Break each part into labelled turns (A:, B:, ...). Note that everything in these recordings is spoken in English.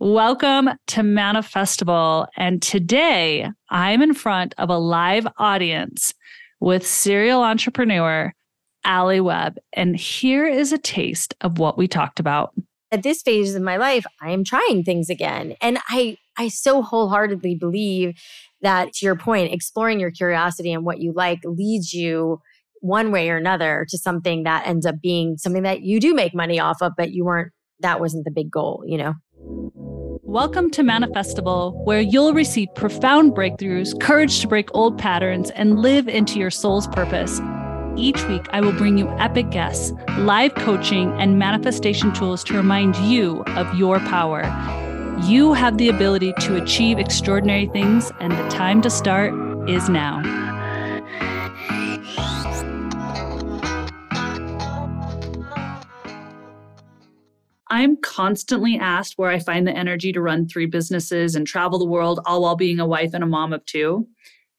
A: Welcome to Manifestival. And today I'm in front of a live audience with serial entrepreneur Alli Webb. And here is a taste of what we talked about.
B: At this phase of my life, I am trying things again. And I I so wholeheartedly believe that to your point, exploring your curiosity and what you like leads you one way or another to something that ends up being something that you do make money off of, but you weren't that wasn't the big goal, you know?
A: Welcome to Manifestival, where you'll receive profound breakthroughs, courage to break old patterns, and live into your soul's purpose. Each week, I will bring you epic guests, live coaching, and manifestation tools to remind you of your power. You have the ability to achieve extraordinary things, and the time to start is now. I'm constantly asked where I find the energy to run three businesses and travel the world, all while being a wife and a mom of two.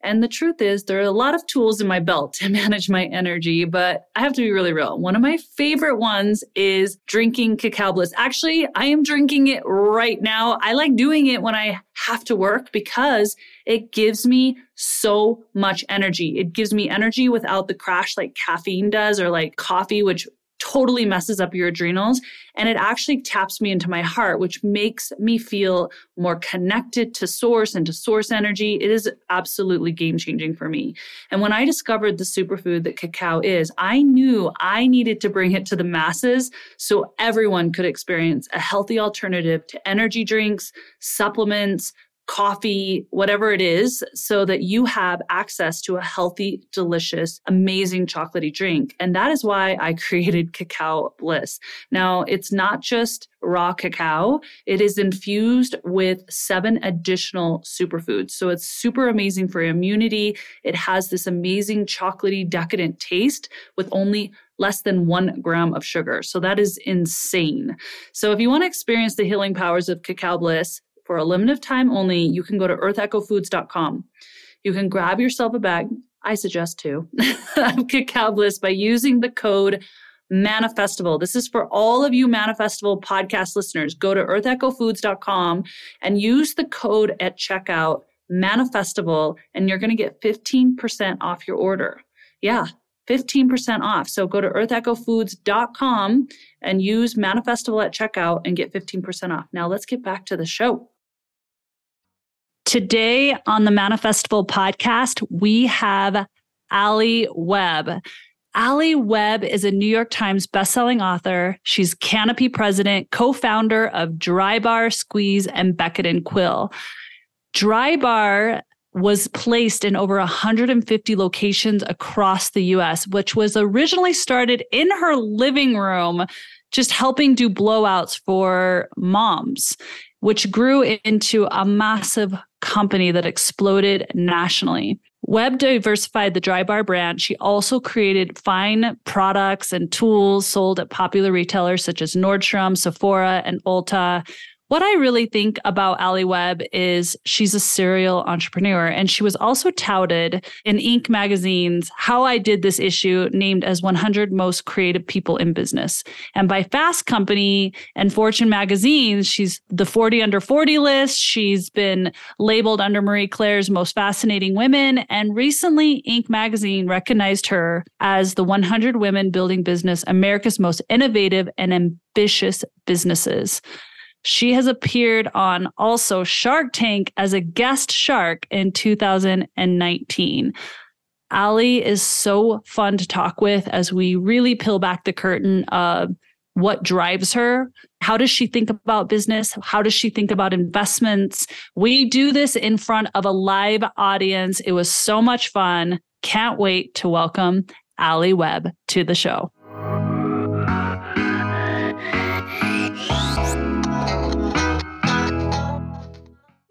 A: And the truth is, there are a lot of tools in my belt to manage my energy, but I have to be really real. One of my favorite ones is drinking cacao bliss. Actually, I am drinking it right now. I like doing it when I have to work because it gives me so much energy. It gives me energy without the crash like caffeine does or like coffee, which totally messes up your adrenals and it actually taps me into my heart which makes me feel more connected to source and to source energy. It is absolutely game changing for me. And when i discovered the superfood that cacao is i knew i needed to bring it to the masses so everyone could experience a healthy alternative to energy drinks supplements coffee, whatever it is, so that you have access to a healthy, delicious, amazing chocolatey drink. And that is why I created Cacao Bliss. Now, it's not just raw cacao. It is infused with seven additional superfoods. So it's super amazing for immunity. It has this amazing chocolatey, decadent taste with only less than one gram of sugar. So that is insane. So if you want to experience the healing powers of Cacao Bliss, for a limited time only, you can go to earthechofoods.com. You can grab yourself a bag, I suggest two, of Cacao Bliss by using the code Manifestival. This is for all of you Manifestival podcast listeners. Go to earthechofoods.com and use the code at checkout Manifestival, and you're going to get 15% off your order. Yeah, 15% off. So go to earthechofoods.com and use Manifestival at checkout and get 15% off. Now let's get back to the show. Today on the Manifestival podcast, we have Alli Webb. Alli Webb is a New York Times bestselling author. She's Canopy president, co-founder of Drybar, Squeeze, and Becket and Quill. Drybar was placed in over 150 locations across the US, which was originally started in her living room, just helping do blowouts for moms which grew into a massive company that exploded nationally. Webb diversified the Drybar brand. She also created fine products and tools sold at popular retailers such as Nordstrom, Sephora, and Ulta, what I really think about Alli Webb is she's a serial entrepreneur, and she was also touted in Inc. magazine's How I Did This issue, named as 100 Most Creative People in Business. And by Fast Company and Fortune magazines, she's the 40 under 40 list. She's been labeled under Marie Claire's Most Fascinating Women. And recently, Inc. magazine recognized her as the 100 Women Building Business, America's Most Innovative and Ambitious Businesses. She has appeared on also Shark Tank as a guest shark in 2019. Alli is so fun to talk with as we really peel back the curtain of what drives her. How does she think about business? How does she think about investments? We do this in front of a live audience. It was so much fun. Can't wait to welcome Alli Webb to the show.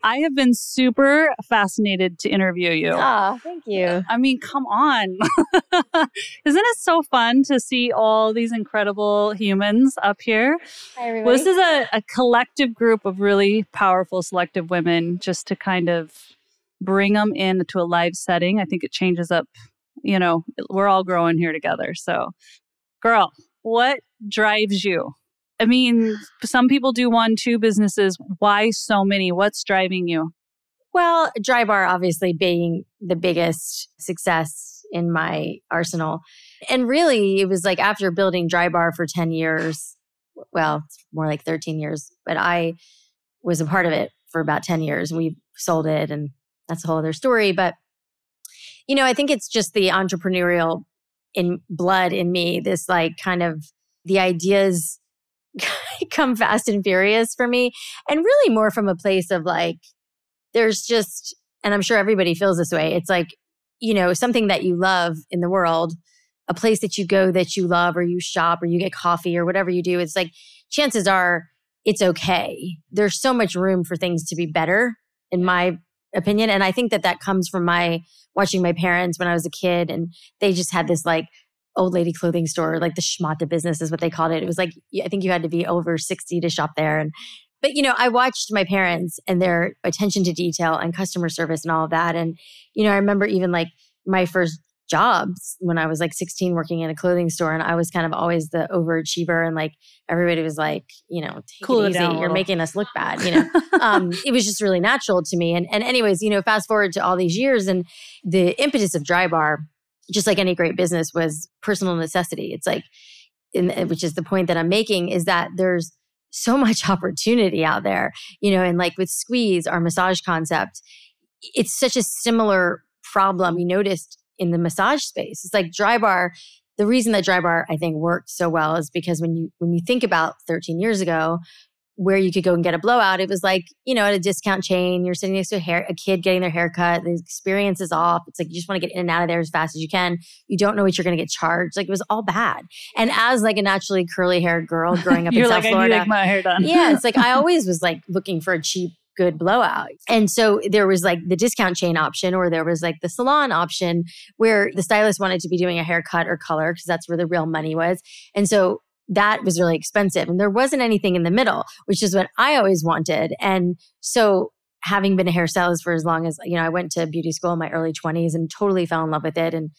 A: I have been super fascinated to interview you.
B: Oh, thank you.
A: I mean, come on. Isn't it so fun to see all these incredible humans up here?
B: Hi, everybody.
A: Well, this is a, a collective group of really powerful, selective women just to kind of bring them into a live setting. I think it changes up, you know, we're all growing here together. So, girl, what drives you?
C: I mean, some people do one, two businesses. Why so many? What's driving you?
B: Well, Drybar obviously being the biggest success in my arsenal. And really, it was like after building Drybar for 10 years, well, more like 13 years, but I was a part of it for about 10 years. We sold it, and that's a whole other story. But, you know, I think it's just the entrepreneurial in blood in me, this like kind of the ideas come fast and furious for me. And really more from a place of like, there's just, and I'm sure everybody feels this way. It's like, you know, something that you love in the world, a place that you go that you love, or you shop, or you get coffee, or whatever you do. It's like, chances are it's okay. There's so much room for things to be better, in my opinion. And I think that that comes from my watching my parents when I was a kid, and they just had this like old lady clothing store, like the schmata business is what they called it. It was like, I think you had to be over 60 to shop there. And, but you know, I watched my parents and their attention to detail and customer service and all of that. And, you know, I remember even like my first jobs when I was like 16 working in a clothing store. And I was kind of always the overachiever. And like everybody was like, you know, take cool it easy. You're making us look bad. You know, um, it was just really natural to me. And, and anyways, you know, fast forward to all these years and the impetus of Drybar just like any great business was personal necessity. It's like, in, eh, which is the point that I'm making is that there's so much opportunity out there, you know, and like with Squeeze, our massage concept, it's such a similar problem we noticed in the massage space. It's like Drybar. The reason that Drybar I think worked so well is because when you when you think about 13 years ago, where you could go and get a blowout. It was like, you know, at a discount chain, you're sitting next to a, hair, a kid getting their hair cut. The experience is off. It's like you just want to get in and out of there as fast as you can. You don't know what you're going to get charged. Like it was all bad. And as like a naturally curly haired girl growing up in South
C: like,
B: Florida,
C: my hair done.
B: yeah, it's like I always was like looking for a cheap good blowout. And so there was like the discount chain option or there was like the salon option where the stylist wanted to be doing a haircut or color because that's where the real money was. And so that was really expensive. And there wasn't anything in the middle, which is what I always wanted. And so having been a hairstylist for as long as, you know, I went to beauty school in my early 20s and totally fell in love with it. And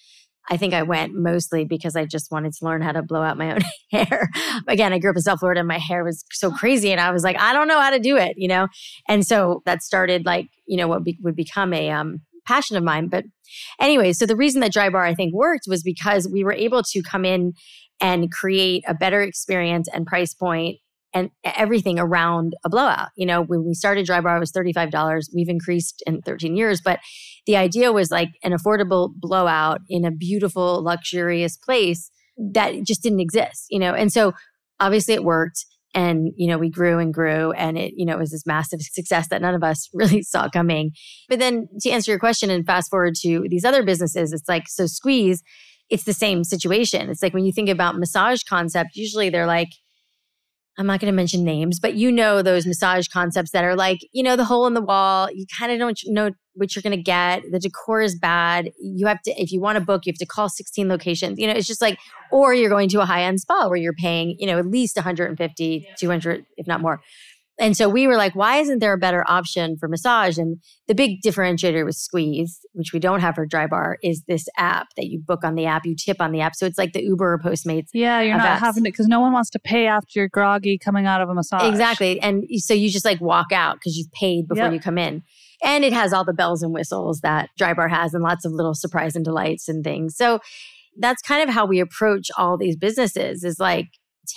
B: I think I went mostly because I just wanted to learn how to blow out my own hair. Again, I grew up in South Florida and my hair was so crazy. And I was like, I don't know how to do it, you know? And so that started like, you know, what be- would become a um, passion of mine. But anyway, so the reason that Drybar I think worked was because we were able to come in and create a better experience and price point and everything around a blowout. You know, when we started Drybar, it was $35. We've increased in 13 years, but the idea was like an affordable blowout in a beautiful, luxurious place that just didn't exist, you know? And so obviously it worked and you know we grew and grew and it you know it was this massive success that none of us really saw coming but then to answer your question and fast forward to these other businesses it's like so squeeze it's the same situation. It's like when you think about massage concept, usually they're like, I'm not going to mention names, but you know those massage concepts that are like, you know, the hole in the wall. You kind of don't know what you're going to get. The decor is bad. You have to, if you want to book, you have to call 16 locations. You know, it's just like, or you're going to a high end spa where you're paying, you know, at least 150, 200, if not more. And so we were like, why isn't there a better option for massage? And the big differentiator with Squeeze, which we don't have for Drybar, is this app that you book on the app, you tip on the app. So it's like the Uber or Postmates.
C: Yeah, you're not apps. having to, because no one wants to pay after you're groggy coming out of a massage.
B: Exactly. And so you just like walk out because you've paid before yep. you come in. And it has all the bells and whistles that Drybar has and lots of little surprise and delights and things. So that's kind of how we approach all these businesses is like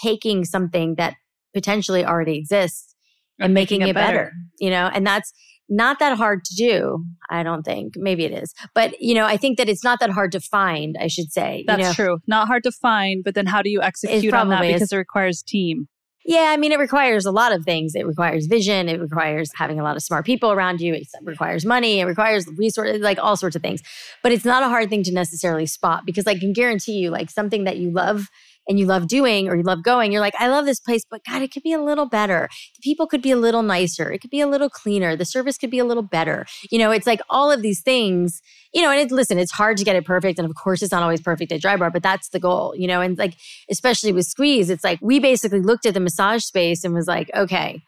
B: taking something that potentially already exists and making, making it, better. better, you know, and that's not that hard to do. I don't think. Maybe it is. But, you know, I think that it's not that hard to find, I should say.
C: That's
B: you know?
C: true. Not hard to find, but then how do you execute on that because is. it requires team?
B: Yeah, I mean, it requires a lot of things. It requires vision. It requires having a lot of smart people around you. It requires money. It requires resources, like all sorts of things. But it's not a hard thing to necessarily spot because I can guarantee you, like something that you love and you love doing or you love going, you're like, I love this place, but God, it could be a little better. The people could be a little nicer. It could be a little cleaner. The service could be a little better. You know, it's like all of these things, you know, and it, listen, it's hard to get it perfect. And of course, it's not always perfect at Drybar, but that's the goal, you know, and like, especially with Squeeze, it's like we basically looked at the massage space and was like, okay,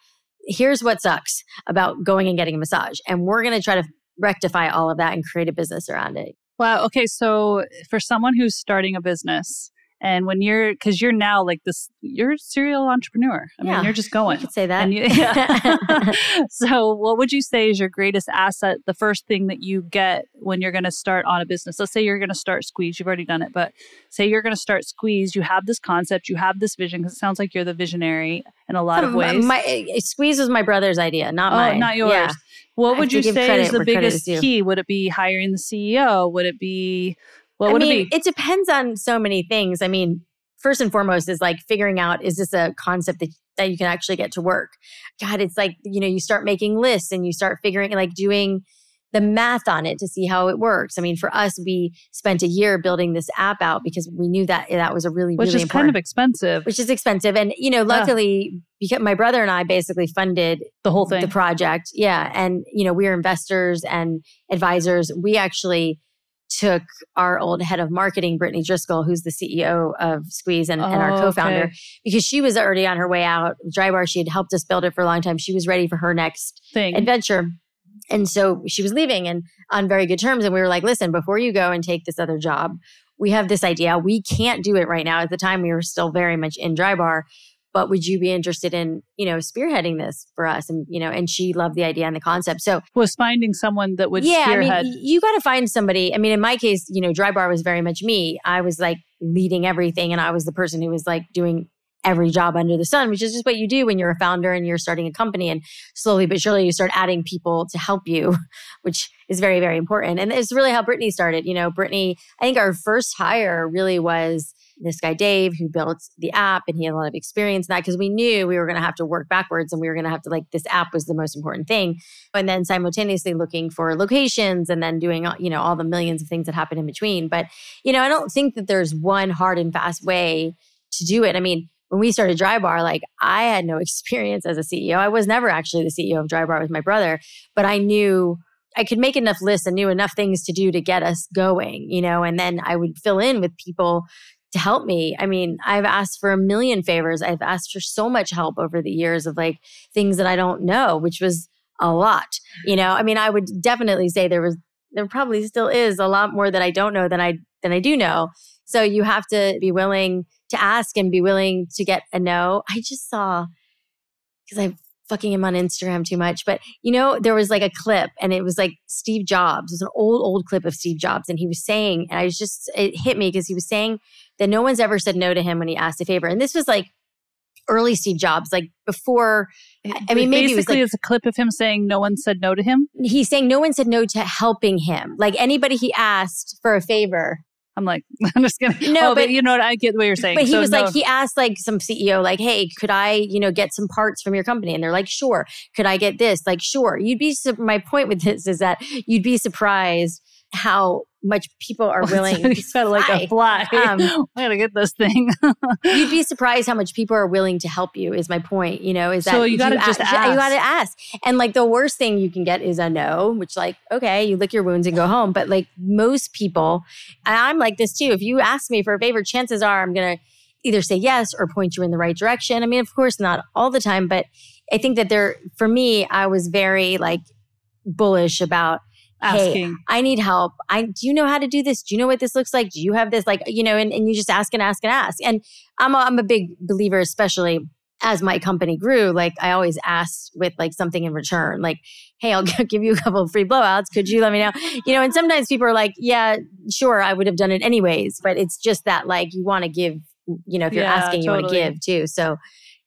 B: here's what sucks about going and getting a massage. And we're going to try to rectify all of that and create a business around it.
C: Wow. Okay. So for someone who's starting a business,
A: And when you're, because you're now like this, you're a serial entrepreneur. I
B: Yeah,
A: mean, you're just going.
B: You could say that.
A: You, yeah. so, what would you say is your greatest asset? The first thing that you get when you're going to start on a business? Let's say you're going to start Squeeze. You've already done it, but say you're going to start Squeeze. You have this concept, you have this vision, because it sounds like you're the visionary in a lot of ways.
B: My, uh, squeeze was my brother's idea, not
A: oh,
B: mine.
A: not yours.
B: Yeah.
A: What would you say is the biggest
B: is
A: key? Would it be hiring the CEO? Would it be what
B: I
A: would
B: mean,
A: it be?
B: it depends on so many things. I mean, first and foremost is like figuring out is this a concept that, that you can actually get to work? God, it's like, you know, you start making lists and you start figuring like doing the math on it to see how it works. I mean, for us, we spent a year building this app out because we knew that that was a really,
A: Which
B: really
A: is kind of expensive.
B: which is expensive. And, you know, luckily, because my brother and I basically funded
A: the whole thing.
B: the project. Yeah. And, you know, we are investors and advisors. We actually took our old head of marketing, Brittany Driscoll, who's the CEO of Squeeze and, and our
A: Oh,
B: co founder,
A: okay.
B: because she was already on her way out. Drybar, she had helped us build it for a long time. She was ready for her next
A: thing.
B: adventure. And so she was leaving and on very good terms. And we were like, listen, before you go and take this other job, we have this idea. We can't do it right now. At the time, we were still very much in Drybar. But would you be interested in, you know, spearheading this for us? And, you know, and she loved the idea and the concept. So
A: was finding someone that would
B: yeah, I mean, you got to find somebody. I mean, in my case, you know, Drybar was very much me. I was like leading everything, and I was the person who was like doing every job under the sun, which is just what you do when you're a founder and you're starting a company. And slowly but surely, you start adding people to help you, which is very, very important. And it's really how Brittany started. You know, Brittany, I think our first hire really was this guy Dave who built the app and he had a lot of experience in that because we knew we were going to have to work backwards and we were going to have to like this app was the most important thing. And then simultaneously looking for locations and then doing uh, you know all the millions of things that happen in between. But you know i don't think that there's one hard and fast way to do it. I mean when we started Drybar, like i had no experience as a ceo i was never actually the ceo of Drybar with my brother but i knew I could make enough lists and knew enough things to do to get us going, you know, and then I would fill in with people to help me. I mean, I've asked for a million favors. I've asked for so much help over the years of like things that I don't know, which was a lot. You know, I mean, I would definitely say there was there probably still is a lot more that I don't know than I than I do know. So you have to be willing to ask and be willing to get a no. I just saw because I fucking him on Instagram too much, but you know, there was like a clip and it was like Steve Jobs. It was an old, old clip of Steve Jobs. And he was saying, and I was just, it hit me because he was saying that no one's ever said no to him when he asked a favor. And this was like early Steve Jobs, like before, I mean, maybe it was like-
A: it's a clip of him saying no one said no to him.
B: he's saying no one said no to helping him. Like anybody he asked for a favor,
A: I'm like, I'm just gonna.
B: No,
A: oh,
B: but-
A: you know what? I get what you're saying.
B: But he
A: So
B: was
A: no-
B: like, he asked like some CEO, like, hey, could I, you know, get some parts from your company? And they're like, sure. Could I get this? Like, sure. You'd be, my point with this is that you'd be surprised how much people are willing
A: he felt like a fly.
B: Um,
A: I gotta get this thing.
B: You'd be surprised how much people are willing to help you. Is my point. You know, is that
A: So you gotta
B: a-
A: just
B: You
A: ask.
B: got to ask. And like the worst thing you can get is a no, which like okay, you lick your wounds and go home. But like most people, and I'm like this too. If you ask me for a favor, chances are I'm gonna either say yes or point you in the right direction. I mean, of course, not all the time, but I think that there, for me, I was very like bullish about Hey, I need help. I do you know how to do this? Do you know what this looks like? Do you have this? Like, you know, and, and you just ask and ask and ask. And I'm a, I'm a big believer, especially as my company grew, like I always asked with like something in return. Like, hey, I'll give you a couple of free blowouts. Could you let me know? You know, and sometimes people are like, yeah, sure, I would have done it anyways. But it's just that like you want to give, you know, if you're
A: Yeah,
B: asking, you want to give too. So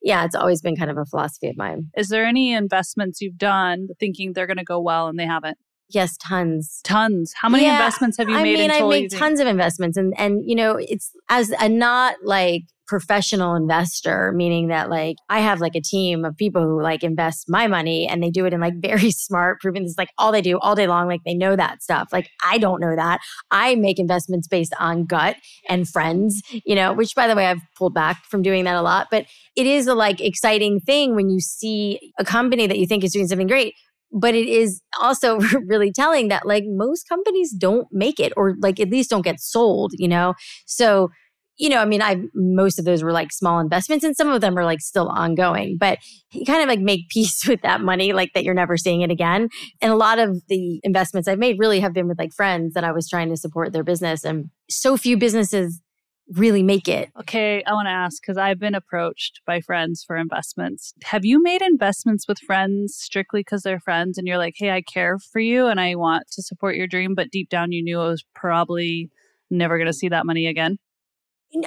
B: yeah, it's always been kind of a philosophy of mine.
A: Is there any investments you've done thinking they're gonna go well and they haven't?
B: Yes, tons.
A: Tons. How many
B: Yeah,
A: investments have you
B: I
A: made I
B: mean, I make tons of investments, and and you know, it's as a not like professional investor, meaning that like I have like a team of people who like invest my money, and they do it in like very smart, proven this is like all they do all day long. Like they know that stuff. Like I don't know that. I make investments based on gut and friends, you know. Which by the way, I've pulled back from doing that a lot, but it is a like exciting thing when you see a company that you think is doing something great but it is also really telling that like most companies don't make it or like at least don't get sold you know? So you know i mean i most of those were like small investments and some of them are like still ongoing but you kind of like make peace with that money like that you're never seeing it again. And a lot of the investments i've made really have been with like friends that i was trying to support their business and so few businesses really make it.
A: Okay, I want to ask because I've been approached by friends for investments. Have you made investments with friends strictly because they're friends and you're like, hey, I care for you and I want to support your dream, but deep down you knew I was probably never going to see that money again?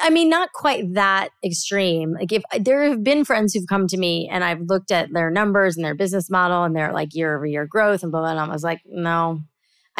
B: I mean, not quite that extreme. Like, if there have been friends who've come to me and I've looked at their numbers and their business model and their like year over year growth and blah, blah, blah, and I was like, no,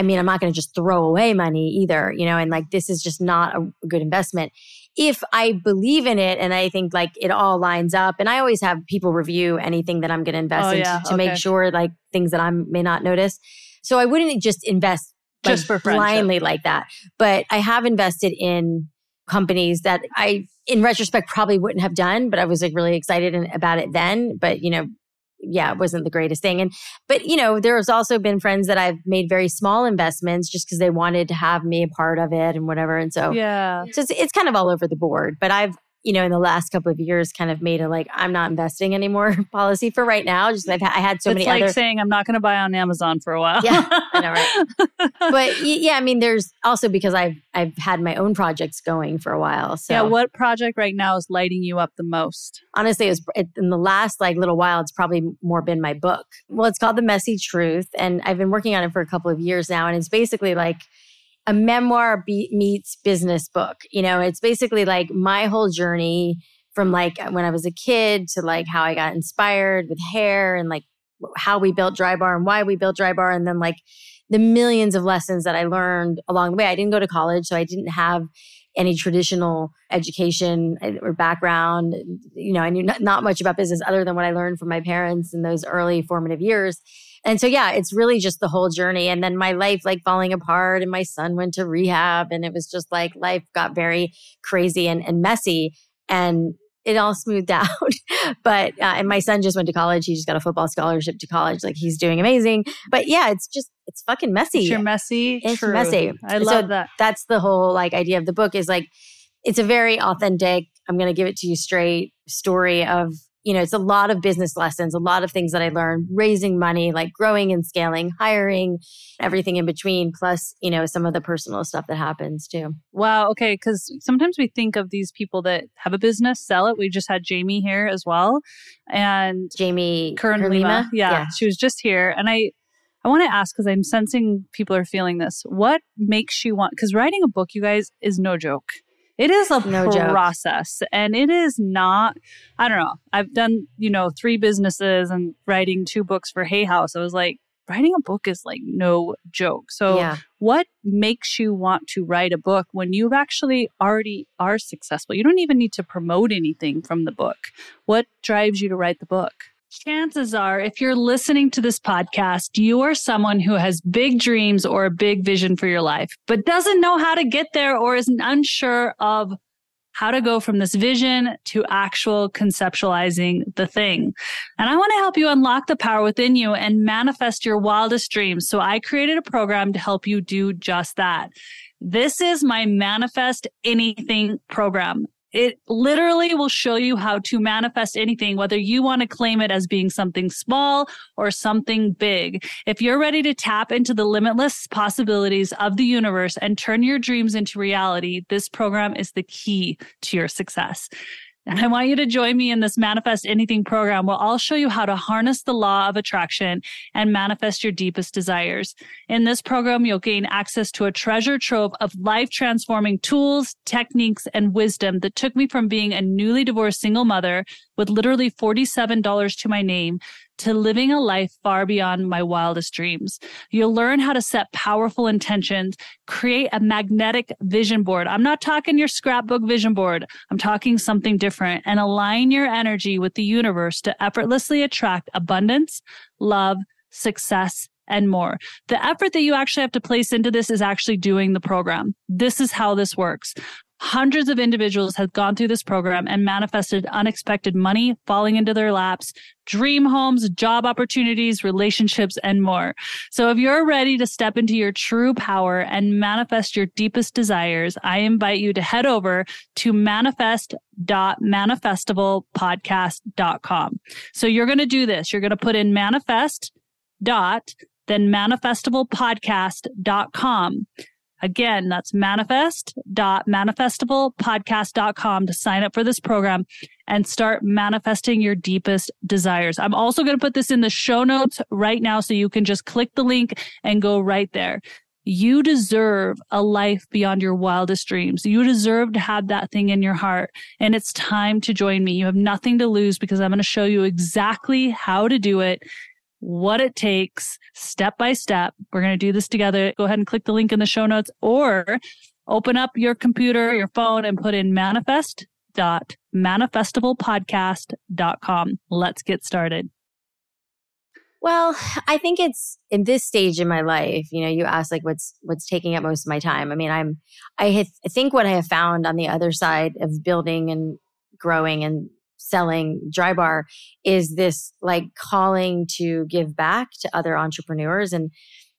B: I mean, I'm not going to just throw away money either, you know, and like this is just not a good investment. If I believe in it and I think like it all lines up, and I always have people review anything that I'm going oh, to invest
A: Oh,
B: in
A: yeah,
B: to, to
A: okay.
B: make sure like things that I may not notice. So I wouldn't just invest like,
A: Just for friendship.
B: blindly like that. But I have invested in companies that I, in retrospect, probably wouldn't have done, but I was like really excited about it then. But, you know, yeah, it wasn't the greatest thing. And, but, you know, there has also been friends that I've made very small investments just because they wanted to have me a part of it and whatever. And so,
A: Yeah.
B: so it's, it's kind of all over the board. But I've, you know, in the last couple of years, kind of made a like, I'm not investing anymore policy for right now. Just I've, ha- mm. I had so
A: it's
B: many It's
A: like
B: other.
A: saying I'm not going to buy on Amazon for a while.
B: Yeah, I know, right? but yeah, I mean, there's also because I've I've had my own projects going for a while. So
A: yeah, what project right now is lighting you up the most?
B: honestly, it was it, in the last like little while. It's probably more been my book. Well, it's called The Messy Truth, and I've been working on it for a couple of years now. And it's basically like a memoir be- meets business book. You know, it's basically like my whole journey from like when I was a kid to like how I got inspired with hair and like how we built Drybar and why we built Drybar, and then like the millions of lessons that I learned along the way. I didn't go to college, so I didn't have any traditional education uh, or background. You know, I knew not, not much about business other than what I learned from my parents in those early formative years. And so, yeah, it's really just the whole journey. And then my life like falling apart, and my son went to rehab, and it was just like life got very crazy and, and messy. And it all smoothed out. but, uh, and my son just went to college. He just got a football scholarship to college. Like he's doing amazing. But yeah, it's just, it's fucking messy.
A: It's your messy.
B: It's
A: truth.
B: messy.
A: I
B: So
A: love that.
B: that's the whole like idea of the book is like it's a very authentic i'm going to give it to you straight story of you know it's a lot of business lessons a lot of things that i learned raising money like growing and scaling hiring everything in between plus you know some of the personal stuff that happens too
A: Wow. Okay. Because sometimes we think of these people that have a business, sell it. We just had Jamie here as well. And
B: jamie
A: Kern Lima. Yeah, She was just here. And I, I want to ask because I'm sensing people are feeling this. What makes you want, because writing a book, you guys, is no joke. It is a
B: No joke.
A: process and it is not, I don't know. I've done, you know, three businesses and writing two books for Hay House. I was like, writing a book is like no joke. So,
B: yeah
A: what makes you want to write a book when you actually already are successful? You don't even need to promote anything from the book. What drives you to write the book? Chances are, if you're listening to this podcast, you are someone who has big dreams or a big vision for your life, but doesn't know how to get there or is unsure of how to go from this vision to actual conceptualizing the thing. And I want to help you unlock the power within you and manifest your wildest dreams. So I created a program to help you do just that. This is my manifest anything program. It literally will show you how to manifest anything, whether you want to claim it as being something small or something big. If you're ready to tap into the limitless possibilities of the universe and turn your dreams into reality, this program is the key to your success. I want you to join me in this Manifest Anything program where I'll show you how to harness the law of attraction and manifest your deepest desires. In this program, you'll gain access to a treasure trove of life transforming tools, techniques, and wisdom that took me from being a newly divorced single mother with literally $47 to my name to living a life far beyond my wildest dreams. You'll learn how to set powerful intentions, create a magnetic vision board. I'm not talking your scrapbook vision board. I'm talking something different and align your energy with the universe to effortlessly attract abundance, love, success, and more. The effort that you actually have to place into this is actually doing the program. This is how this works. Hundreds of individuals have gone through this program and manifested unexpected money falling into their laps, dream homes, job opportunities, relationships, and more. So if you're ready to step into your true power and manifest your deepest desires, I invite you to head over to manifest.manifestivalpodcast.com. So you're going to do this. You're going to put in manifest dot then manifestivalpodcast.com Again, that's manifest.manifestivalpodcast.com to sign up for this program and start manifesting your deepest desires. I'm also going to put this in the show notes right now so you can just click the link and go right there. You deserve a life beyond your wildest dreams. You deserve to have that thing in your heart. And it's time to join me. You have nothing to lose because I'm going to show you exactly how to do it what it takes step by step. We're going to do this together. Go ahead and click the link in the show notes or open up your computer, your phone and put in manifest.manifestivalpodcast.com. Let's get started.
B: Well, I think it's in this stage in my life, you know, you ask like what's what's taking up most of my time. I mean, I'm I, have, I think what I have found on the other side of building and growing and selling Drybar is this like calling to give back to other entrepreneurs. And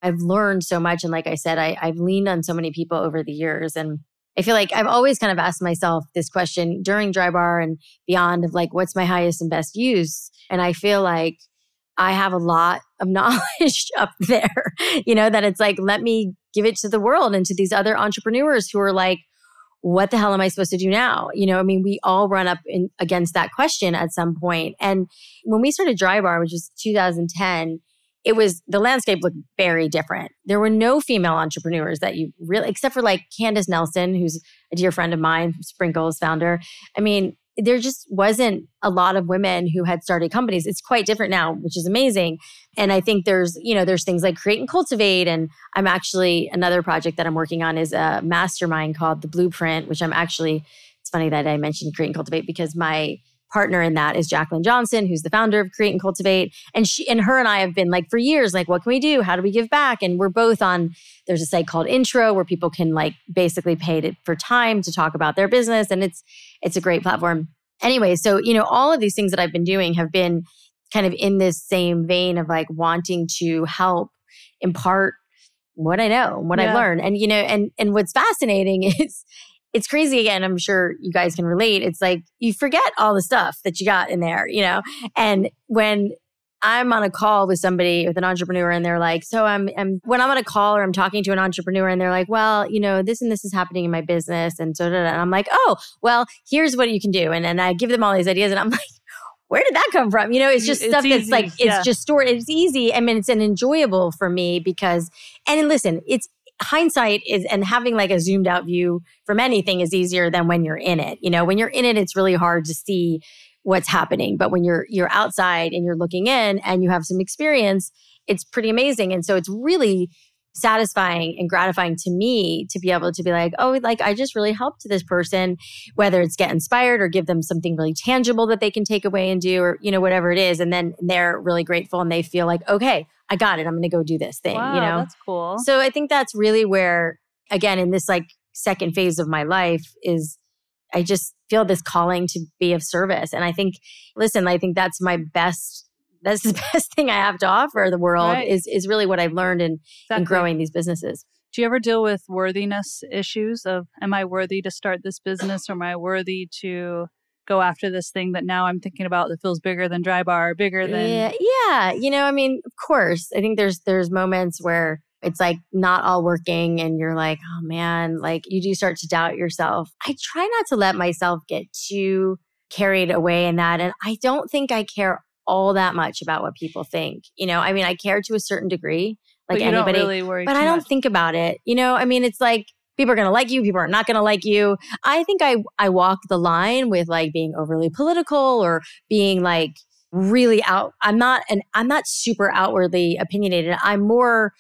B: I've learned so much. And like I said, I, I've leaned on so many people over the years. And I feel like I've always kind of asked myself this question during Drybar and beyond of like, what's my highest and best use? And I feel like I have a lot of knowledge up there, you know, that it's like, let me give it to the world and to these other entrepreneurs who are like, what the hell am I supposed to do now? You know, I mean, we all run up in, against that question at some point. And when we started Drybar, which was 2010, it was the landscape looked very different. There were no female entrepreneurs that you really, except for like Candace Nelson, who's a dear friend of mine, Sprinkles founder. I mean, there just wasn't a lot of women who had started companies. It's quite different now, which is amazing. And I think there's, you know, there's things like create and cultivate. And I'm actually another project that I'm working on is a mastermind called the Blueprint, which I'm actually, it's funny that I mentioned create and cultivate because my partner in that is Jaclyn Johnson, who's the founder of Create and Cultivate. And she and her and I have been like for years, like, what can we do? How do we give back? And we're both on there's a site called Intro where people can like basically pay to, for time to talk about their business. And it's it's a great platform. Anyway, so you know, all of these things that I've been doing have been kind of in this same vein of like wanting to help impart what I know, what yeah. I've learned. And you know, and and what's fascinating is it's crazy again. I'm sure you guys can relate. It's like you forget all the stuff that you got in there, you know? And when I'm on a call with somebody with an entrepreneur and they're like, so I'm, I'm when I'm on a call or I'm talking to an entrepreneur and they're like, well, you know, this and this is happening in my business. And so, and I'm like, oh, well, here's what you can do. And, and I give them all these ideas and I'm like, where did that come from? You know, it's just it's stuff easy. that's like, yeah. it's just stored. It's easy. I mean, it's an enjoyable for me because, and listen, it's hindsight is and having like a zoomed out view from anything is easier than when you're in it. You know, when you're in it, it's really hard to see what's happening. But when you're you're outside and you're looking in and you have some experience, it's pretty amazing. And so it's really satisfying and gratifying to me to be able to be like, oh, like I just really helped this person, whether it's get inspired or give them something really tangible that they can take away and do, or, you know, whatever it is. And then they're really grateful and they feel like, okay, I got it. I'm going to go do this thing,
A: wow,
B: you know?
A: That's cool.
B: So I think that's really where, again, in this like second phase of my life is I just feel this calling to be of service. And I think, listen, I think that's my best that's the best thing I have to offer the world right. is is really what I've learned in, exactly. in growing these businesses.
A: Do you ever deal with worthiness issues of am I worthy to start this business or am I worthy to go after this thing that now I'm thinking about that feels bigger than Drybar, bigger than
B: Yeah, yeah. You know, I mean, of course. I think there's there's moments where it's like not all working and you're like, oh man, like you do start to doubt yourself. I try not to let myself get too carried away in that. And I don't think I care all that much about what people think. You know, I mean, I care to a certain degree, like
A: but
B: anybody,
A: really
B: but I don't
A: much.
B: think about it. You know, I mean, it's like people are going to like you, people are not going to like you. I think I I walk the line with like being overly political or being like really out. I'm not and I'm not super outwardly opinionated. I'm more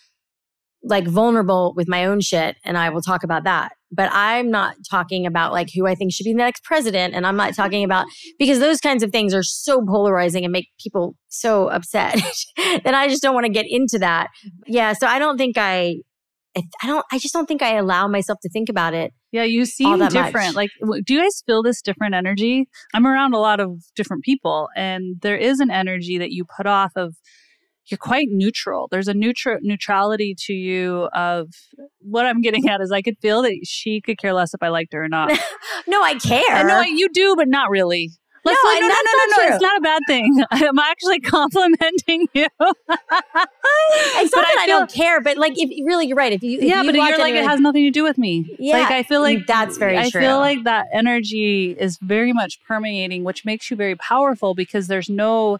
B: like vulnerable with my own shit and I will talk about that. But I'm not talking about like who I think should be the next president. And I'm not talking about because those kinds of things are so polarizing and make people so upset that I just don't want to get into that. Yeah. So I don't think I, I don't, I just don't think I allow myself to think about it.
A: Yeah, you seem different. Much. Like, do you guys feel this different energy? I'm around a lot of different people, and there is an energy that you put off of you're quite neutral. There's a neutral neutrality to you of what I'm getting at is I could feel that she could care less if I liked her or not.
B: no, I care.
A: I know you do, but not really.
B: Let's no,
A: no, no, no, no, no, It's not a bad thing. I'm actually complimenting you.
B: it's not that I don't care, but like if really you're right. If you if
A: yeah,
B: you
A: but you're like it has nothing to do with me.
B: Yeah,
A: like I feel like
B: that's very true.
A: I
B: true.
A: feel like that energy is very much permeating, which makes you very powerful because there's no.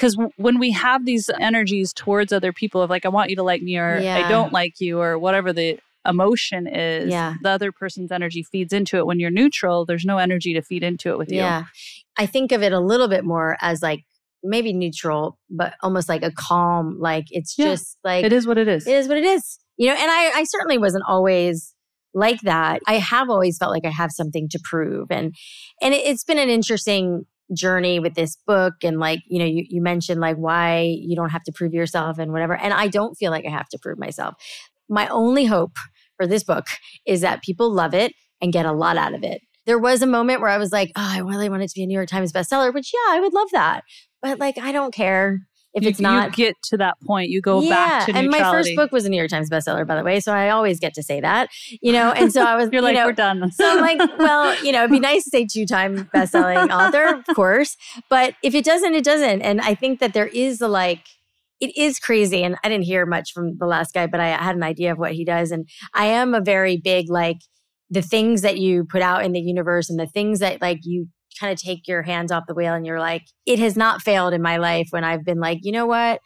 A: Because w- when we have these energies towards other people of like, I want you to like me or I don't like you or whatever the emotion is,
B: Yeah.
A: the other person's energy feeds into it. When you're neutral, there's no energy to feed into it with you.
B: Yeah. I think of it a little bit more as like maybe neutral, but almost like a calm, like it's
A: Yeah.
B: just like
A: It is what it is.
B: it is what it is. You know, and I, I certainly wasn't always like that. I have always felt like I have something to prove. And and it, it's been an interesting journey with this book and like, you know, you, you mentioned like why you don't have to prove yourself and whatever. And I don't feel like I have to prove myself. My only hope for this book is that people love it and get a lot out of it. There was a moment where I was like, oh, I really want it to be a New York Times bestseller, which yeah, I would love that. But like, I don't care if
A: You-
B: it's not.
A: You get to that point. You go back to neutrality.
B: and my first book was a New York Times bestseller, by the way. So I always get to say that, you know. And so I was,
A: You're
B: you
A: like,
B: know,
A: we're done.
B: so I'm like, well, you know, it'd be nice to say two time best-selling author, of course. But if it doesn't, it doesn't. And I think that there is a like, it is crazy. And I didn't hear much from the last guy, but I had an idea of what he does. And I am a very big like the things that you put out in the universe and the things that like you kind of take your hands off the wheel and you're like, it has not failed in my life when I've been like, you know what?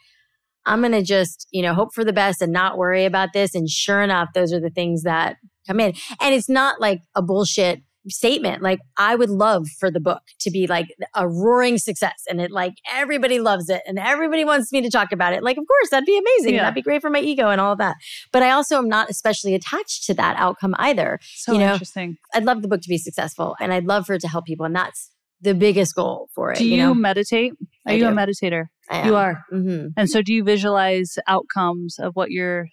B: I'm going to just, you know, hope for the best and not worry about this. And sure enough, those are the things that come in. And it's not like a bullshit statement. Like I would love for the book to be like a roaring success and it like everybody loves it and everybody wants me to talk about it. Like, of course, that'd be amazing.
A: Yeah.
B: That'd be great for my ego and all of that. But I also am not especially attached to that outcome either.
A: so
B: you know,
A: interesting.
B: I'd love the book to be successful and I'd love for it to help people. And that's the biggest goal for it.
A: Do you,
B: you know,
A: meditate? Are
B: I
A: you a meditator? You are.
B: Mhm.
A: And so do you visualize outcomes of what you're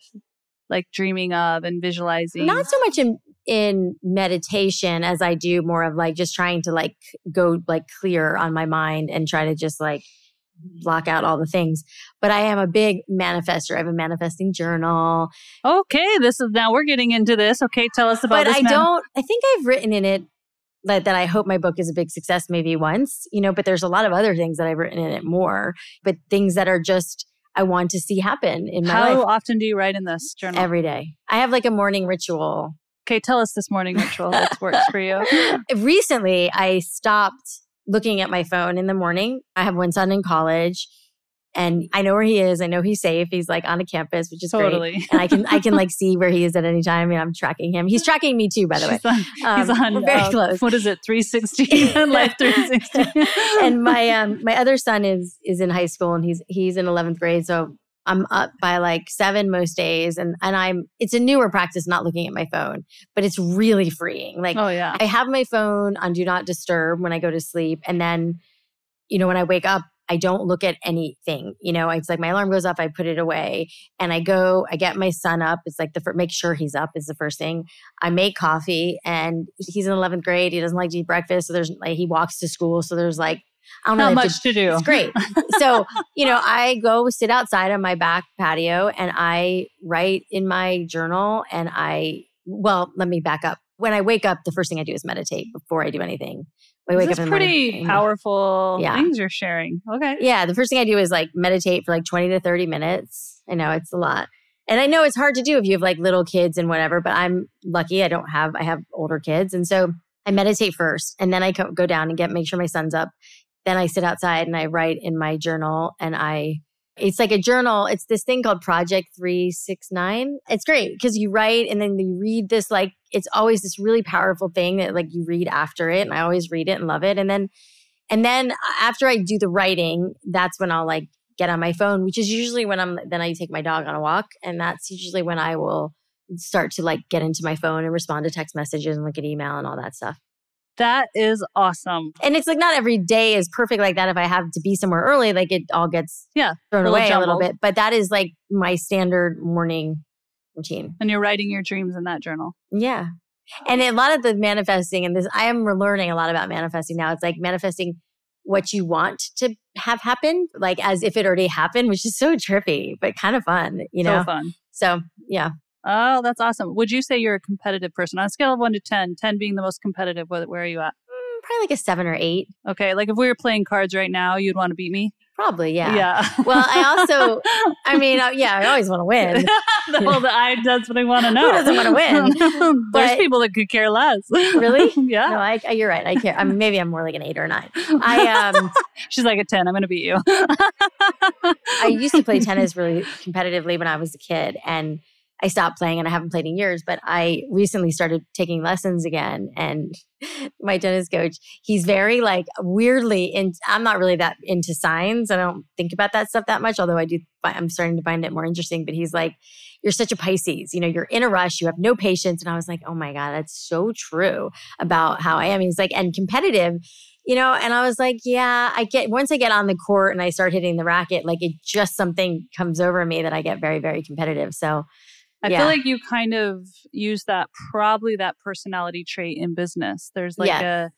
A: like dreaming of and visualizing?
B: Not so much in in meditation as I do more of like just trying to like go like clear on my mind and try to just like block out all the things. But I am a big manifester. I have a manifesting journal.
A: okay, this is now we're getting into this. Okay, tell us about
B: But. I
A: man.
B: don't I think I've written in it that, that I hope my book is a big success maybe once, you know, but there's a lot of other things that I've written in it more, but things that are just I want to see happen in my
A: How
B: life How
A: often do you write in this journal?
B: every day. I have like a morning ritual
A: okay, tell us this morning ritual that works for you.
B: recently I stopped looking at my phone in the morning. I have one son in college and I know where he is. I know he's safe. He's like on a campus, which is great.
A: Totally.
B: And I can I can like see where he is at any time. And I'm tracking him. He's tracking me too, by the way.
A: He's on, he's
B: Um,
A: on
B: very
A: uh,
B: close.
A: What is it? 360 life 360.
B: and my um my other son is is in high school and he's he's in 11th grade. So I'm up by like seven most days, and and I'm it's a newer practice not looking at my phone, but it's really freeing. Like
A: oh yeah.
B: I have my phone on do not disturb when I go to sleep. And then, you know, when I wake up, I don't look at anything. You know, it's like my alarm goes off, I put it away and I go, I get my son up. It's like the fir- make sure he's up is the first thing. I make coffee and he's in 11th grade. He doesn't like to eat breakfast. So there's like, he walks to school. So there's like, I don't know.
A: Not
B: have to-
A: much to do.
B: it's great. so, you know, I go sit outside on my back patio and I write in my journal and I, well, let me back up. When I wake up, the first thing I do is meditate before I do anything. I wake
A: This
B: up
A: pretty
B: morning.
A: powerful
B: Yeah.
A: things you're sharing. Okay.
B: Yeah. The first thing I do is like meditate for like 20 to 30 minutes. I know it's a lot. And I know it's hard to do if you have like little kids and whatever, but I'm lucky I don't have, I have older kids. And so I meditate first and then I go down and get, make sure my son's up. Then I sit outside and I write in my journal and I, it's like a journal. It's this thing called Project 369. It's great because you write and then you read this, like, it's always this really powerful thing that like you read after it. And I always read it and love it. And then, and then after I do the writing, that's when I'll like get on my phone, which is usually when I'm, then I take my dog on a walk. And that's usually when I will start to like get into my phone and respond to text messages and look at email and all that stuff.
A: That is awesome.
B: And it's like not every day is perfect like that. If I have to be somewhere early, like it all gets
A: Yeah,
B: thrown
A: a
B: away a little bit. But that is like my standard morning routine.
A: And you're writing your dreams in that journal.
B: Yeah. And a lot of the manifesting and this, I am learning a lot about manifesting now. It's like manifesting what you want to have happen, like as if it already happened, which is so trippy, but kind of fun, you know?
A: So fun.
B: So yeah.
A: Oh, that's awesome. Would you say you're a competitive person on a scale of one to 10, 10 being the most competitive? Where, are you at?
B: Mm, Probably like a seven or eight.
A: Okay. Like if we were playing cards right now, you'd want to beat me.
B: Probably, yeah.
A: Yeah.
B: Well, I also, I mean, uh, yeah, I always want to win.
A: well, the, I, that's what I want to know.
B: Who doesn't want to win?
A: There's people that could care less.
B: Really?
A: yeah.
B: No, I, you're right. I care. I mean, maybe I'm more like an eight or a nine. I um,
A: She's like a 10. I'm going to beat you.
B: I used to play tennis really competitively when I was a kid, and I stopped playing, and I haven't played in years. But I recently started taking lessons again, and my tennis coach, he's very like weirdly. In I'm not really that into signs. I don't think about that stuff that much, although I do. I'm starting to find it more interesting. But he's like, "You're such a Pisces. You know, you're in a rush. You have no patience." And I was like, "Oh my god, that's so true about how I am." He's like, and competitive you know and i was like yeah i get once i get on the court and i start hitting the racket like it just something comes over me that i get very very competitive so
A: I
B: Yeah.
A: feel like you kind of use that, probably that personality trait in business. There's like a,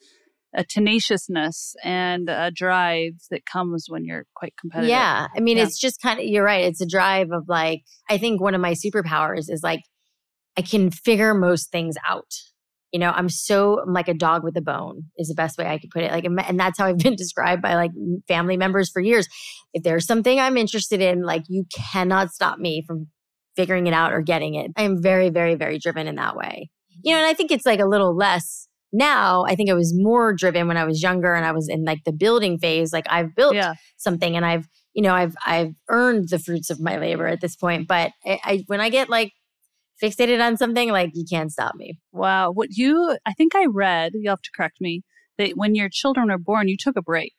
A: a tenaciousness and a drive that comes when you're quite competitive.
B: yeah i mean
A: Yeah.
B: it's just kind of you're right it's a drive of like i think one of my superpowers is like i can figure most things out you know i'm so I'm like a dog with a bone is the best way i could put it like and that's how i've been described by like family members for years if there's something i'm interested in like you cannot stop me from figuring it out or getting it i am very very very driven in that way you know and i think it's like a little less now i think i was more driven when i was younger and i was in like the building phase like i've built
A: Yeah.
B: something and I've, you know, I've I've earned the fruits of my labor at this point. But I, I when I get like fixated on something, like you can't stop me.
A: Wow. What you, I think I read, you'll have to correct me, that when your children are born, you took a break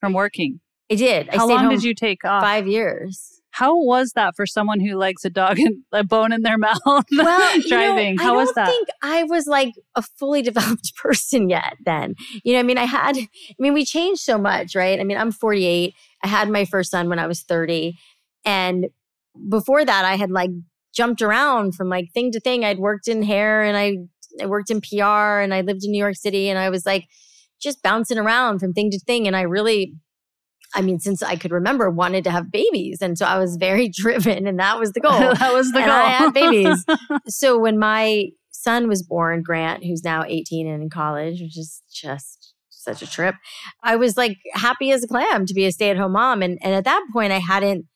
A: from working.
B: I did. I
A: How
B: stayed
A: long did you take off?
B: Five years.
A: How was that for someone who likes a dog and a bone in their mouth
B: Well, know,
A: driving?
B: I
A: How was that?
B: I don't think I was like a fully developed person yet then. You know, I mean, I had, I mean, we changed so much, right? I mean, I'm 48. I had my first son when I was 30. And before that, I had like jumped around from like thing to thing. I'd worked in hair and I, I worked in PR and I lived in New York City and I was like just bouncing around from thing to thing. And I really, I mean, since I could remember, wanted to have babies. And so I was very driven and that was the goal
A: that was the
B: and
A: goal.
B: I had babies. so when my son was born, Grant, who's now 18 and in college, which is just such a trip, I was like happy as a clam to be a stay-at-home mom. And and at that point I hadn't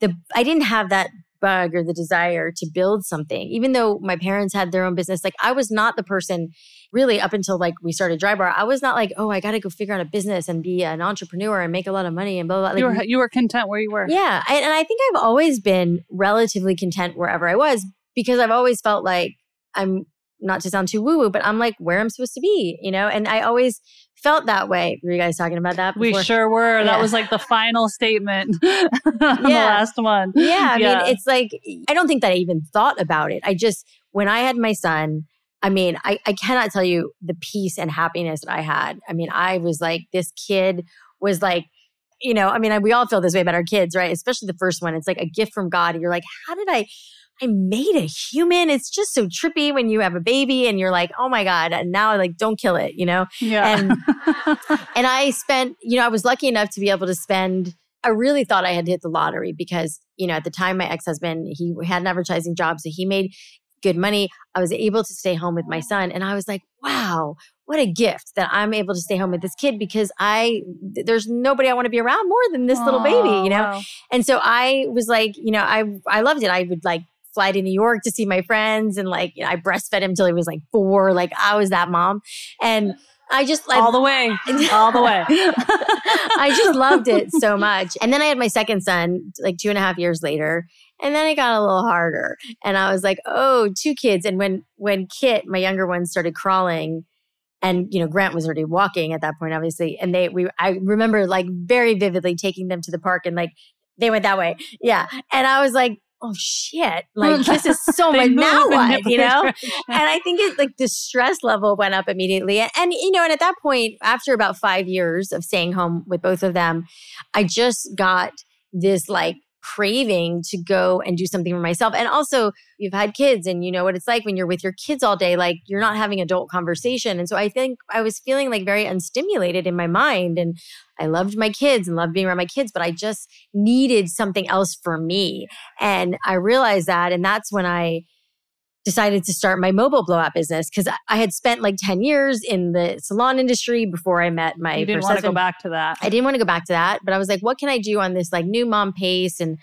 B: the I didn't have that bug or the desire to build something. Even though my parents had their own business, like I was not the person really up until like we started Drybar. I was not like, oh, I got to go figure out a business and be an entrepreneur and make a lot of money and blah blah. blah.
A: you,
B: Like,
A: were, you were content where you were.
B: yeah. I, and I think I've always been relatively content wherever I was because I've always felt like I'm not to sound too woo woo, but I'm like where I'm supposed to be, you know? And I always felt that way. Were you guys talking about that?
A: We sure were.
B: Yeah.
A: That was like the final statement on the
B: Yeah.
A: last one.
B: Yeah. I
A: Yeah.
B: mean, it's like, I don't think that I even thought about it. I just, when I had my son, I mean, I, I cannot tell you the peace and happiness that I had. I mean, I was like, this kid was like, you know, I mean, I, we all feel this way about our kids, right? Especially the first one. It's like a gift from God. You're like, how did I, I made a human. It's just so trippy when you have a baby and you're like, oh my God. And now like, don't kill it, you know?
A: Yeah.
B: And- And I spent, you know, I was lucky enough to be able to spend. I really thought I had hit the lottery because, you know, at the time my ex husband, he had an advertising job. So he made good money. I was able to stay home with my son. And I was like, wow, what a gift that I'm able to stay home with this kid because I, there's nobody I want to be around more than this little baby, you know?
A: wow.
B: And so I was like, you know, I, I loved it. I would like fly to New York to see my friends and like, you know, I breastfed him till he was like four. Like I was that mom. And I just like,
A: all the way. All the way.
B: I just loved it so much. And then I had my second son like two and a half years later. And then it got a little harder. And I was like, oh, two kids. And when when Kit, my younger one, started crawling, and you know, Grant was already walking at that point, obviously. And they we I remember like very vividly taking them to the park and like they went that way. Yeah. And I was like, oh shit. Like this is so much now what, you know? and I think it like the stress level went up immediately. And, and, you know, and at that point, after about five years of staying home with both of them, I just got this like craving to go and do something for myself. And also, you've had kids and you know what it's like when you're with your kids all day, like you're not having adult conversation. And so I think I was feeling like very unstimulated in my mind. And I loved my kids and loved being around my kids, but I just needed something else for me. And I realized that. And that's when I, decided to start my mobile blowout business because I had spent like 10 years in the salon industry before I met my
A: You didn't want to go back to that.
B: I didn't want to go back to that, but I was like, what can I do on this like new mom pace? And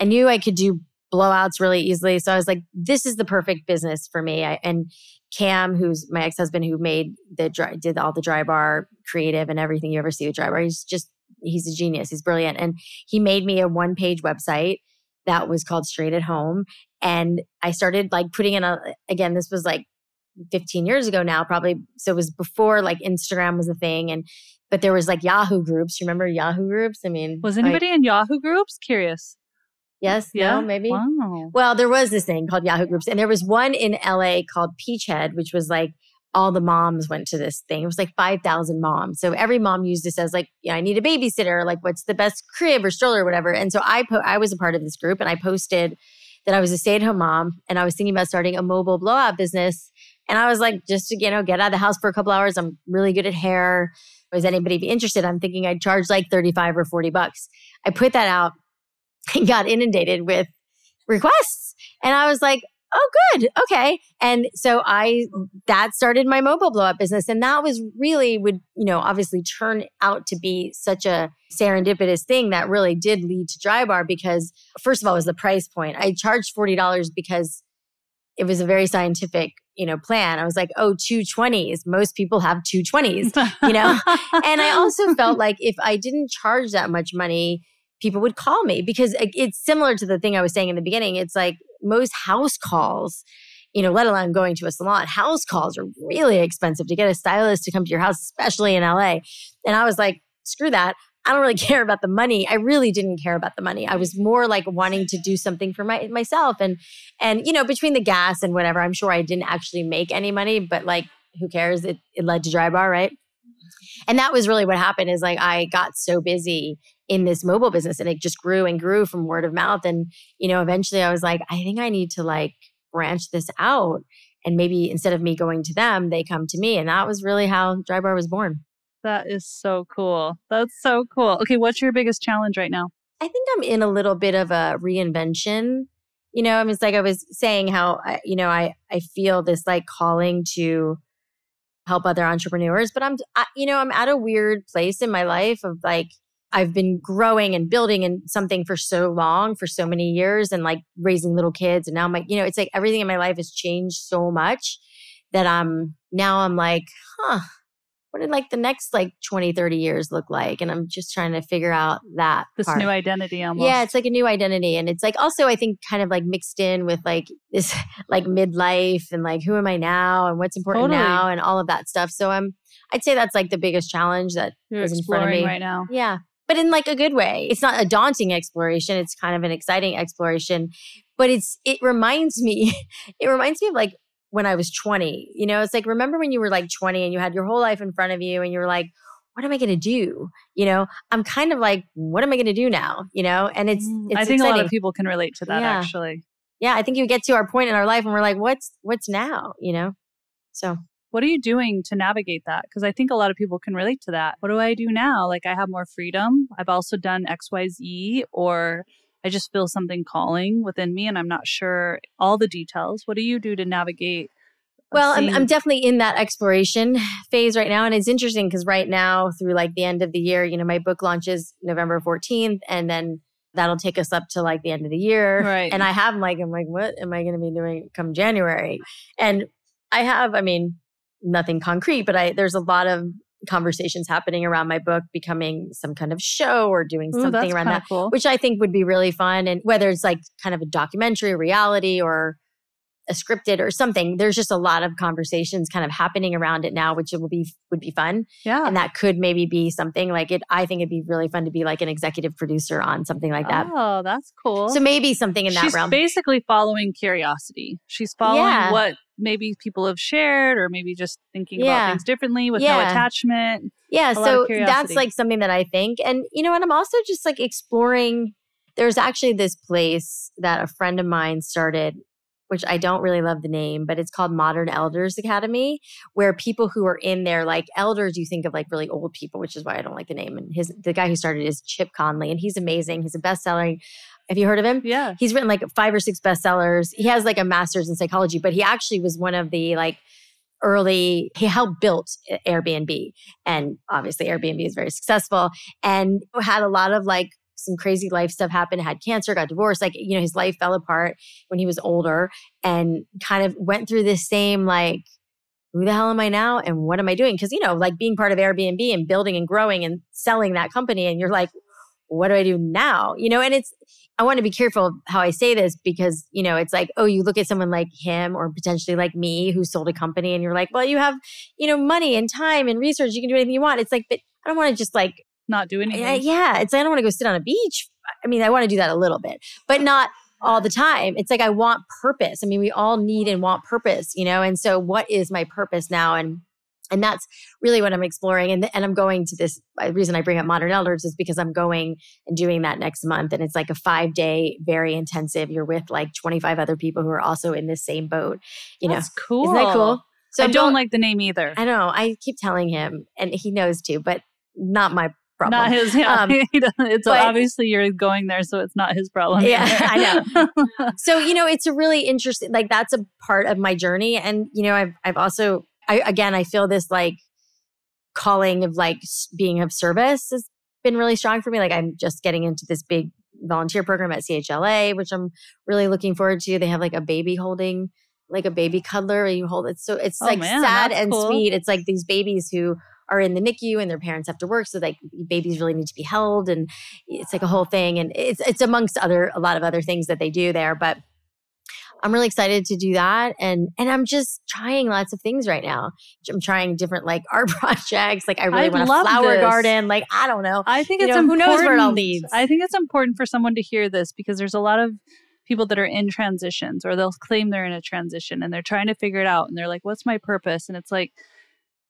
B: I knew I could do blowouts really easily. So I was like, this is the perfect business for me. I, and Cam, who's my ex husband, who made the dry, did all the Drybar creative and everything you ever see with Drybar. He's just he's a genius. He's brilliant, and he made me a one page website that was called Straight at Home. And I started like putting in a again. This was like 15 years ago now, probably. So it was before like Instagram was a thing, and but there was like Yahoo groups. You remember Yahoo groups? I mean,
A: Was
B: like-
A: anybody in Yahoo groups? Curious.
B: yes,
A: Yeah.
B: no, maybe.
A: Wow.
B: Well, there was this thing called Yahoo Groups, and there was one in LA called Peachhead, which was like all the moms went to this thing. It was like 5,000 moms. So every mom used this as like, yeah, I need a babysitter, like what's the best crib or stroller or whatever. And so I po- I was a part of this group and I posted that I was a stay-at-home mom and I was thinking about starting a mobile blowout business. And I was like, just to, you know, get out of the house for a couple hours. I'm really good at hair. Was anybody interested? I'm thinking I'd charge like 35 or 40 bucks. I put that out and got inundated with requests. And I was like, oh, good. Okay. And so I, that started my mobile blow up business. And that was really, would, you know, obviously turn out to be such a serendipitous thing that really did lead to Drybar because, first of all, was the price point. I charged $40 because it was a very scientific, you know, plan. I was like, oh, two 20s. Most people have 220s you know? and I also felt like if I didn't charge that much money, people would call me because it's similar to the thing I was saying in the beginning. It's like most house calls, you know, let alone going to a salon, house calls are really expensive to get a stylist to come to your house, especially in LA. And I was like, screw that. I don't really care about the money. I really didn't care about the money. I was more like wanting to do something for my myself and and you know, between the gas and whatever, I'm sure I didn't actually make any money, but like who cares? It it led to Drybar, right? And that was really what happened is like I got so busy in this mobile business and it just grew and grew from word of mouth. And, you know, eventually I was like, I think I need to like branch this out. And maybe instead of me going to them, they come to me. And that was really how Drybar was born.
A: that is so cool. That's so cool. Okay, what's your biggest challenge right now?
B: I think I'm in a little bit of a reinvention. You know, I mean, it's like I was saying how, I, you know, I, I feel this like calling to help other entrepreneurs, but I'm, I, you know, I'm at a weird place in my life of like, I've been growing and building in something for so long, for so many years, and like raising little kids. And now my, you know, it's like everything in my life has changed so much that I'm now I'm like, huh, what did like the next like 20, 30 years look like? And I'm just trying to figure out that.
A: This
B: part.
A: new identity almost.
B: Yeah, it's like a new identity. And it's like also, I think, kind of like mixed in with like this like midlife and like who am I now and what's important
A: Totally.
B: now and all of that stuff. So I'm, I'd say that's like the biggest challenge that
A: You're
B: is in front of me.
A: right now.
B: Yeah. But in like a good way. It's not a daunting exploration. It's kind of an exciting exploration. But it's it reminds me, it reminds me of like when I was 20. You know, it's like remember when you were like 20 and you had your whole life in front of you and you were like, what am I gonna do? You know, I'm kind of like, what am I gonna do now? You know, and it's,
A: Mm,
B: it's
A: I think a lot of people can relate to that
B: Yeah.
A: actually.
B: yeah, I think you get to our point in our life and we're like, what's what's now? You know? So
A: What are you doing to navigate that? Because I think a lot of people can relate to that. What do I do now? Like I have more freedom. I've also done XYZ or I just feel something calling within me and I'm not sure all the details. What do you do to navigate?
B: Well, I'm, I'm definitely in that exploration phase right now. And it's interesting because right now, through like the end of the year, you know, my book launches November 14th, and then that'll take us up to like the end of the year.
A: Right.
B: And I have like, I'm like, what am I going to be doing come January? And I have, I mean, nothing concrete, but I, there's a lot of conversations happening around my book becoming some kind of show or doing
A: Ooh,
B: something around that
A: cool.
B: which I think would be really fun. And whether it's like kind of a documentary, reality, or a scripted or something, there's just a lot of conversations kind of happening around it now, which will be would be fun.
A: yeah.
B: And that could maybe be something like it. I think it'd be really fun to be like an executive producer on something like that.
A: Oh, that's cool.
B: So maybe something in that
A: She's
B: realm.
A: basically following curiosity. She's following
B: Yeah.
A: what maybe people have shared or maybe just thinking
B: Yeah.
A: about things differently with no attachment.
B: yeah
A: a lot of
B: so that's like something that i think and you know and i'm also just like exploring there's actually this place that a friend of mine started which i don't really love the name but it's called modern elders academy where people who are in there like elders you think of like really old people which is why i don't like the name and his the guy who started is chip conley and he's amazing he's a best-selling Have you heard of him?
A: Yeah.
B: He's written like five or six bestsellers. He has like a master's in psychology, but he actually was one of the like early, he helped built eh, Airbnb. And obviously, Airbnb is very successful and had a lot of like some crazy life stuff happen, had cancer, got divorced. Like, you know, his life fell apart when he was older and kind of went through this same like, who the hell am I now? And what am I doing? Because, you know, like being part of Airbnb and building and growing and selling that company, and you're like, what do I do now? You know, and it's, I want to be careful how I say this because, you know, it's like, oh, you look at someone like him or potentially like me who sold a company and you're like, well, you have, you know, money and time and research. You can do anything you want. It's like, but I don't want to just like
A: not do anything.
B: I, yeah. It's like, I don't want to go sit on a beach. I mean, I want to do that a little bit, but not all the time. It's like, I want purpose. I mean, we all need and want purpose, you know? And so what is my purpose now? And and that's really what I'm exploring. And, and I'm going to this. The uh, reason I bring up Modern Elders is because I'm going and doing that next month. And it's like a five day, very intensive. You're with like 25 other people who are also in this same boat. You
A: that's
B: know,
A: cool.
B: Isn't that cool?
A: So I don't going, like the name either.
B: I know. I keep telling him, and he knows too, but not my problem.
A: Not his. Yeah, um, it's but, obviously you're going there, so it's not his problem.
B: Yeah, I know. so you know, it's a really interesting. Like that's a part of my journey, and you know, I've I've also I, again, I feel this like calling of like being of service has been really strong for me. Like I'm just getting into this big volunteer program at CHLA, which I'm really looking forward to. They have like a baby holding, like a baby cuddler. You hold it. So it's
A: oh,
B: like
A: man,
B: sad and
A: cool.
B: sweet. It's like these babies who are in the NICU and their parents have to work. So like babies really need to be held. And it's like a whole thing. And it's, it's amongst other, a lot of other things that they do there. But I'm really excited to do that. And and I'm just trying lots of things right now. I'm trying different like art projects. Like I really
A: I
B: want a flower
A: this.
B: garden. Like I don't know.
A: I think
B: You
A: it's
B: know, who
A: important.
B: knows where it all leads.
A: I think it's important for someone to hear this because there's a lot of people that are in transitions or they'll claim they're in a transition and they're trying to figure it out and they're like, what's my purpose? And it's like,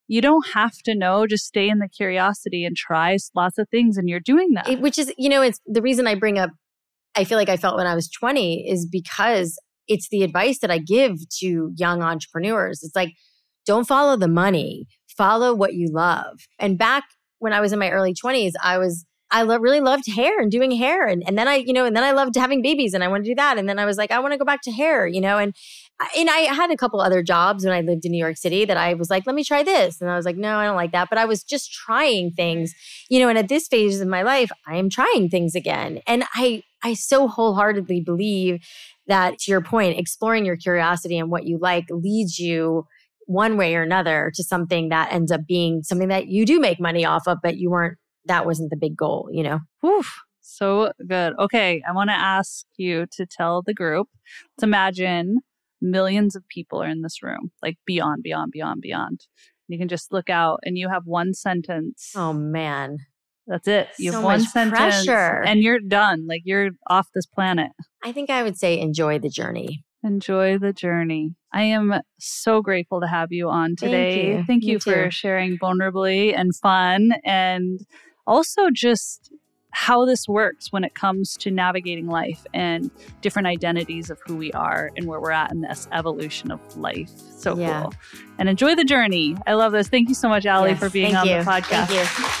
A: you don't have to know, just stay in the curiosity and try lots of things and you're doing that.
B: It- which is, you know, it's the reason I bring up I feel like I felt when I was 20 is because it's the advice that I give to young entrepreneurs. It's like, don't follow the money, follow what you love. And back when I was in my early 20s, I was, I lo- really loved hair and doing hair. And, and then I, you know, and then I loved having babies and I want to do that. And then I was like, I want to go back to hair, you know, and, and I had a couple other jobs when I lived in New York City that I was like, let me try this. And I was like, no, I don't like that. But I was just trying things, you know, and at this phase of my life, I am trying things again. And I, I so wholeheartedly believe that to your point, exploring your curiosity and what you like leads you one way or another to something that ends up being something that you do make money off of, but you weren't, that wasn't the big goal, you know?
A: Oof, so good. Okay, I want to ask you to tell the group, let's imagine millions of people are in this room, like beyond, beyond, beyond, beyond. You can just look out and you have one sentence.
B: Oh man.
A: That's it. You
B: So
A: have one
B: much
A: sentence
B: pressure.
A: and you're done. Like you're off this planet.
B: I think I would say enjoy the journey.
A: Enjoy the journey. I am so grateful to have you on
B: Thank
A: today.
B: you.
A: Thank you for sharing vulnerably and fun and also just how this works when it comes to navigating life and different identities of who we are and where we're at in this evolution of life. So
B: Yeah.
A: cool. And enjoy the journey. I love this. Thank you so much, Alli,
B: Yes,
A: for being
B: thank
A: on
B: you.
A: the podcast.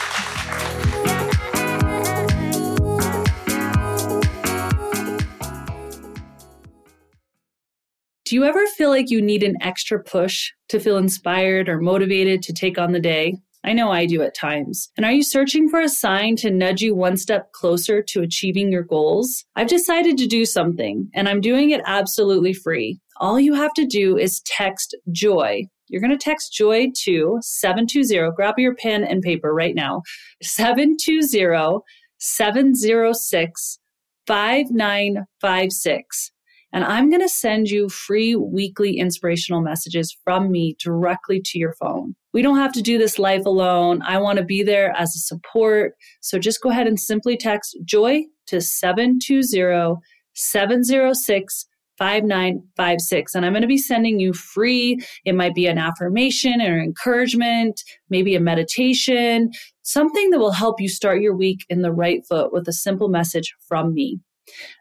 C: Do you ever feel like you need an extra push to feel inspired or motivated to take on the day? I know I do at times. And are you searching for a sign to nudge you one step closer to achieving your goals? I've decided to do something, and I'm doing it absolutely free. All you have to do is text JOY. You're going to text JOY to 720. Grab your pen and paper right now. 720 706 5956 and I'm going to send you free weekly inspirational messages from me directly to your phone. We don't have to do this life alone. I want to be there as a support. So just go ahead and simply text JOY to 720 706 5956. And I'm going to be sending you free. It might be an affirmation or encouragement, maybe a meditation, something that will help you start your week in the right foot with a simple message from me.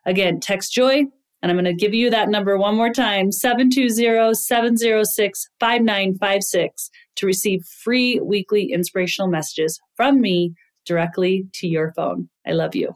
C: Again, text JOY and I'm going to give you that number one more time 720 706 5956 to receive free weekly inspirational messages from me directly to your phone. I love you.